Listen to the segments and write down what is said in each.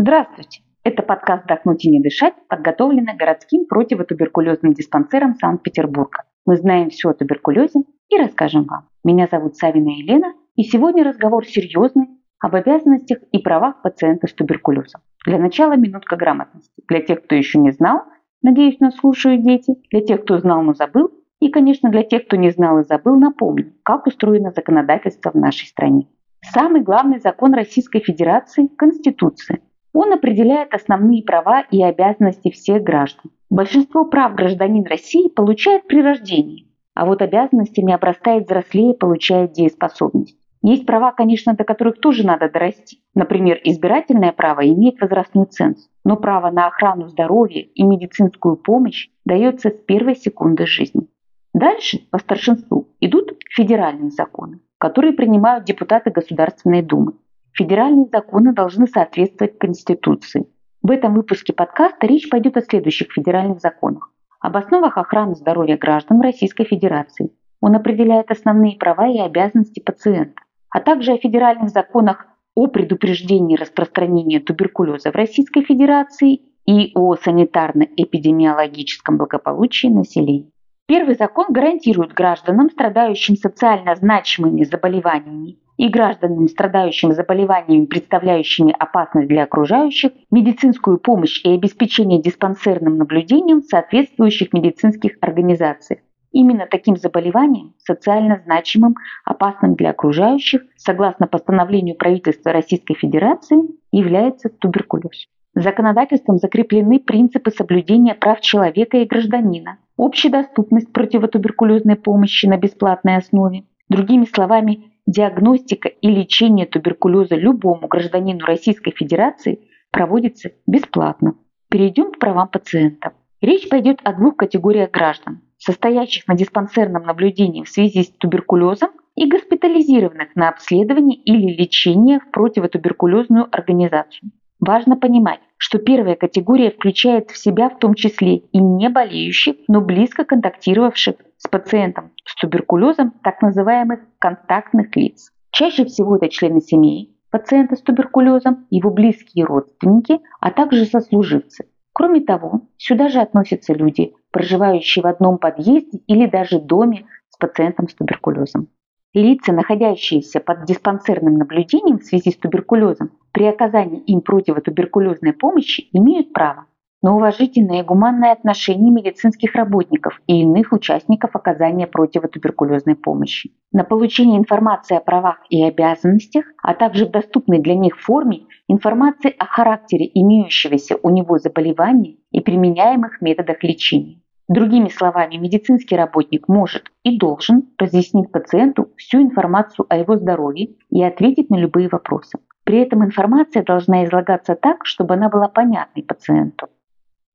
Здравствуйте! Это подкаст «Вдохнуть и не дышать», подготовленный городским противотуберкулезным диспансером Санкт-Петербурга. Мы знаем все о туберкулезе и расскажем вам. Меня зовут Савина Елена, и сегодня разговор серьезный об обязанностях и правах пациента с туберкулезом. Для начала минутка грамотности. Для тех, кто еще не знал, надеюсь, нас слушают дети, для тех, кто знал, но забыл, и, конечно, для тех, кто не знал и забыл, напомню, как устроено законодательство в нашей стране. Самый главный закон Российской Федерации – Конституция. Он определяет основные права и обязанности всех граждан. Большинство прав гражданин России получает при рождении, а вот обязанностями обрастает взрослее и получает дееспособность. Есть права, конечно, до которых тоже надо дорасти. Например, избирательное право имеет возрастной ценз, но право на охрану здоровья и медицинскую помощь дается с первой секунды жизни. Дальше, по старшинству, идут федеральные законы, которые принимают депутаты Государственной Думы. Федеральные законы должны соответствовать Конституции. В этом выпуске подкаста речь пойдет о следующих федеральных законах. Об основах охраны здоровья граждан Российской Федерации. Он определяет основные права и обязанности пациента, а также о федеральных законах о предупреждении распространения туберкулеза в Российской Федерации и о санитарно-эпидемиологическом благополучии населения. Первый закон гарантирует гражданам, страдающим социально значимыми заболеваниями и гражданам, страдающим заболеваниями, представляющими опасность для окружающих, медицинскую помощь и обеспечение диспансерным наблюдением соответствующих медицинских организаций. Именно таким заболеванием, социально значимым, опасным для окружающих, согласно постановлению правительства Российской Федерации, является туберкулез. Законодательством закреплены принципы соблюдения прав человека и гражданина, общедоступность противотуберкулезной помощи на бесплатной основе, другими словами, диагностика и лечение туберкулеза любому гражданину Российской Федерации проводится бесплатно. Перейдем к правам пациентов. Речь пойдет о двух категориях граждан, состоящих на диспансерном наблюдении в связи с туберкулезом и госпитализированных на обследование или лечение в противотуберкулезную организацию. Важно понимать, что первая категория включает в себя в том числе и не болеющих, но близко контактировавших с пациентом с туберкулезом так называемых контактных лиц. Чаще всего это члены семьи пациента с туберкулезом, его близкие родственники, а также сослуживцы. Кроме того, сюда же относятся люди, проживающие в одном подъезде или даже доме с пациентом с туберкулезом. Лица, находящиеся под диспансерным наблюдением в связи с туберкулезом, при оказании им противотуберкулезной помощи имеют право на уважительное и гуманное отношение медицинских работников и иных участников оказания противотуберкулезной помощи, на получение информации о правах и обязанностях, а также в доступной для них форме информации о характере имеющегося у него заболевания и применяемых методах лечения. Другими словами, медицинский работник может и должен разъяснить пациенту всю информацию о его здоровье и ответить на любые вопросы. При этом информация должна излагаться так, чтобы она была понятной пациенту.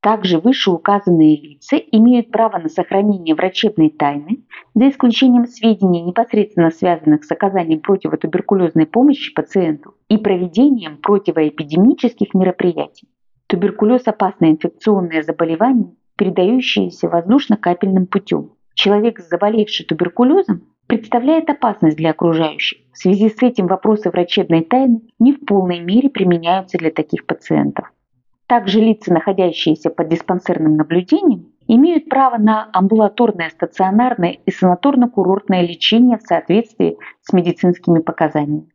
Также вышеуказанные лица имеют право на сохранение врачебной тайны, за исключением сведений, непосредственно связанных с оказанием противотуберкулезной помощи пациенту и проведением противоэпидемических мероприятий. Туберкулез – опасное инфекционное заболевание, передающееся воздушно-капельным путем. Человек, заболевший туберкулезом, представляет опасность для окружающих. В связи с этим вопросы врачебной тайны не в полной мере применяются для таких пациентов. Также лица, находящиеся под диспансерным наблюдением, имеют право на амбулаторное, стационарное и санаторно-курортное лечение в соответствии с медицинскими показаниями.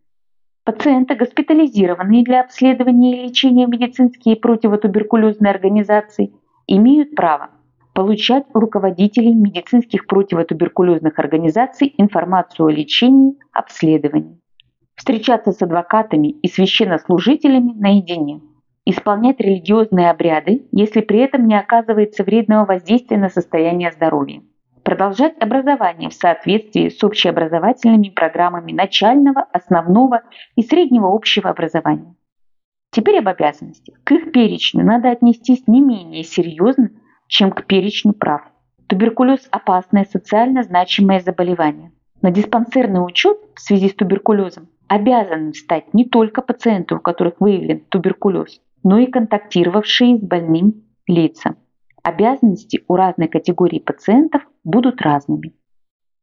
Пациенты, госпитализированные для обследования и лечения медицинские противотуберкулезные организации, имеют право получать у руководителей медицинских противотуберкулезных организаций информацию о лечении, обследовании, встречаться с адвокатами и священнослужителями наедине, исполнять религиозные обряды, если при этом не оказывается вредного воздействия на состояние здоровья, продолжать образование в соответствии с общеобразовательными программами начального, основного и среднего общего образования. Теперь об обязанностях. К их перечню надо отнестись не менее серьезно, чем к перечню прав. Туберкулез – опасное социально значимое заболевание. На диспансерный учет в связи с туберкулезом обязаны стать не только пациенты, у которых выявлен туберкулез, но и контактировавшие с больным лица. Обязанности у разной категории пациентов будут разными.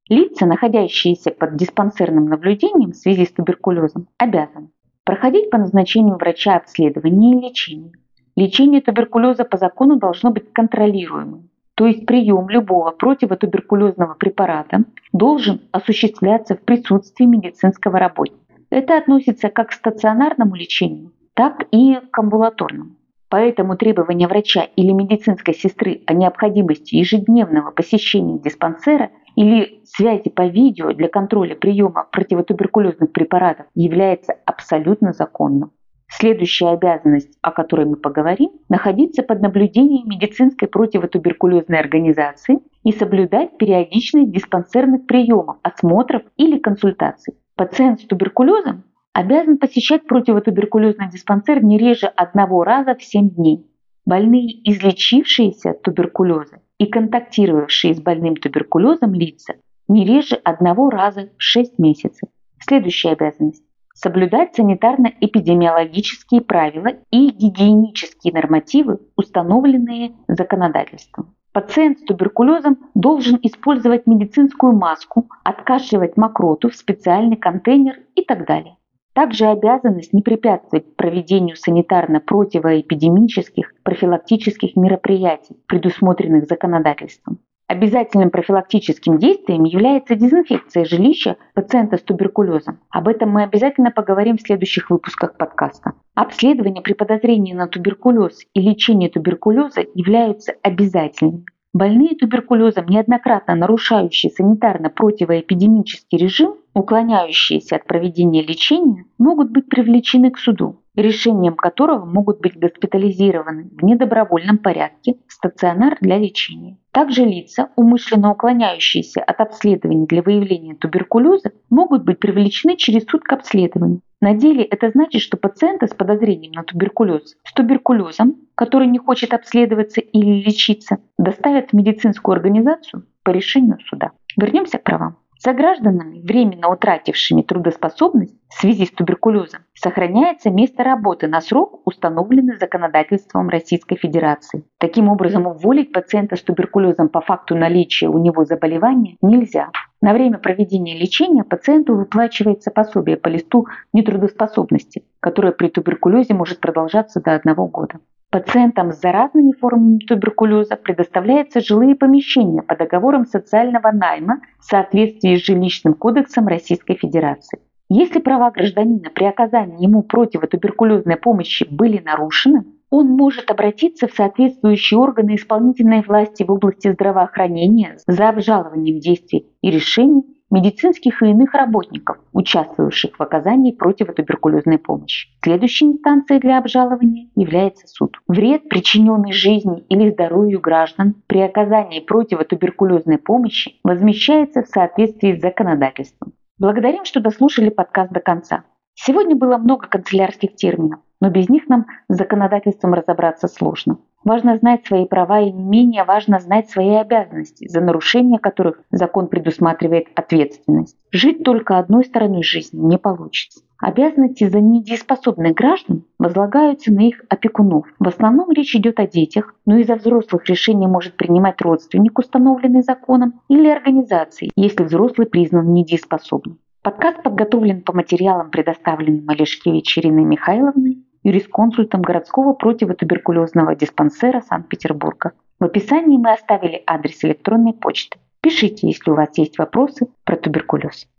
Лица, находящиеся под диспансерным наблюдением в связи с туберкулезом, обязаны проходить по назначению врача обследование и лечение. Лечение туберкулеза по закону должно быть контролируемым, то есть прием любого противотуберкулезного препарата должен осуществляться в присутствии медицинского работника. Это относится как к стационарному лечению, так и к амбулаторному. Поэтому требования врача или медицинской сестры о необходимости ежедневного посещения диспансера или связи по видео для контроля приема противотуберкулезных препаратов является абсолютно законным. Следующая обязанность, о которой мы поговорим, находиться под наблюдением медицинской противотуберкулезной организации и соблюдать периодичность диспансерных приемов, осмотров или консультаций. Пациент с туберкулезом обязан посещать противотуберкулезный диспансер не реже одного раза в 7 дней. Больные, излечившиеся от туберкулеза и контактировавшие с больным туберкулезом лица не реже одного раза в 6 месяцев. Следующая обязанность соблюдать санитарно-эпидемиологические правила и гигиенические нормативы, установленные законодательством. Пациент с туберкулезом должен использовать медицинскую маску, откашливать мокроту в специальный контейнер и так далее. Также обязанность не препятствовать проведению санитарно-противоэпидемических профилактических мероприятий, предусмотренных законодательством. Обязательным профилактическим действием является дезинфекция жилища пациента с туберкулезом. Об этом мы обязательно поговорим в следующих выпусках подкаста. Обследование при подозрении на туберкулез и лечение туберкулеза являются обязательными. Больные туберкулезом, неоднократно нарушающие санитарно-противоэпидемический режим, уклоняющиеся от проведения лечения, могут быть привлечены к суду решением которого могут быть госпитализированы в недобровольном порядке в стационар для лечения. Также лица, умышленно уклоняющиеся от обследований для выявления туберкулеза, могут быть привлечены через суд к обследованию. На деле это значит, что пациента с подозрением на туберкулез с туберкулезом, который не хочет обследоваться или лечиться, доставят в медицинскую организацию по решению суда. Вернемся к правам. За гражданами, временно утратившими трудоспособность в связи с туберкулезом, сохраняется место работы на срок, установленный законодательством Российской Федерации. Таким образом, уволить пациента с туберкулезом по факту наличия у него заболевания нельзя. На время проведения лечения пациенту выплачивается пособие по листу нетрудоспособности, которое при туберкулезе может продолжаться до одного года. Пациентам с заразными формами туберкулеза предоставляются жилые помещения по договорам социального найма в соответствии с жилищным кодексом Российской Федерации. Если права гражданина при оказании ему противотуберкулезной помощи были нарушены, он может обратиться в соответствующие органы исполнительной власти в области здравоохранения за обжалованием действий и решений медицинских и иных работников, участвовавших в оказании противотуберкулезной помощи. Следующей инстанцией для обжалования является суд. Вред, причиненный жизни или здоровью граждан при оказании противотуберкулезной помощи, возмещается в соответствии с законодательством. Благодарим, что дослушали подкаст до конца. Сегодня было много канцелярских терминов, но без них нам с законодательством разобраться сложно. Важно знать свои права и не менее важно знать свои обязанности, за нарушение которых закон предусматривает ответственность. Жить только одной стороной жизни не получится. Обязанности за недееспособных граждан возлагаются на их опекунов. В основном речь идет о детях, но и за взрослых решение может принимать родственник, установленный законом, или организации, если взрослый признан недееспособным. Подкаст подготовлен по материалам, предоставленным Олешкевич Ириной Михайловной юрисконсультом городского противотуберкулезного диспансера Санкт-Петербурга. В описании мы оставили адрес электронной почты. Пишите, если у вас есть вопросы про туберкулез.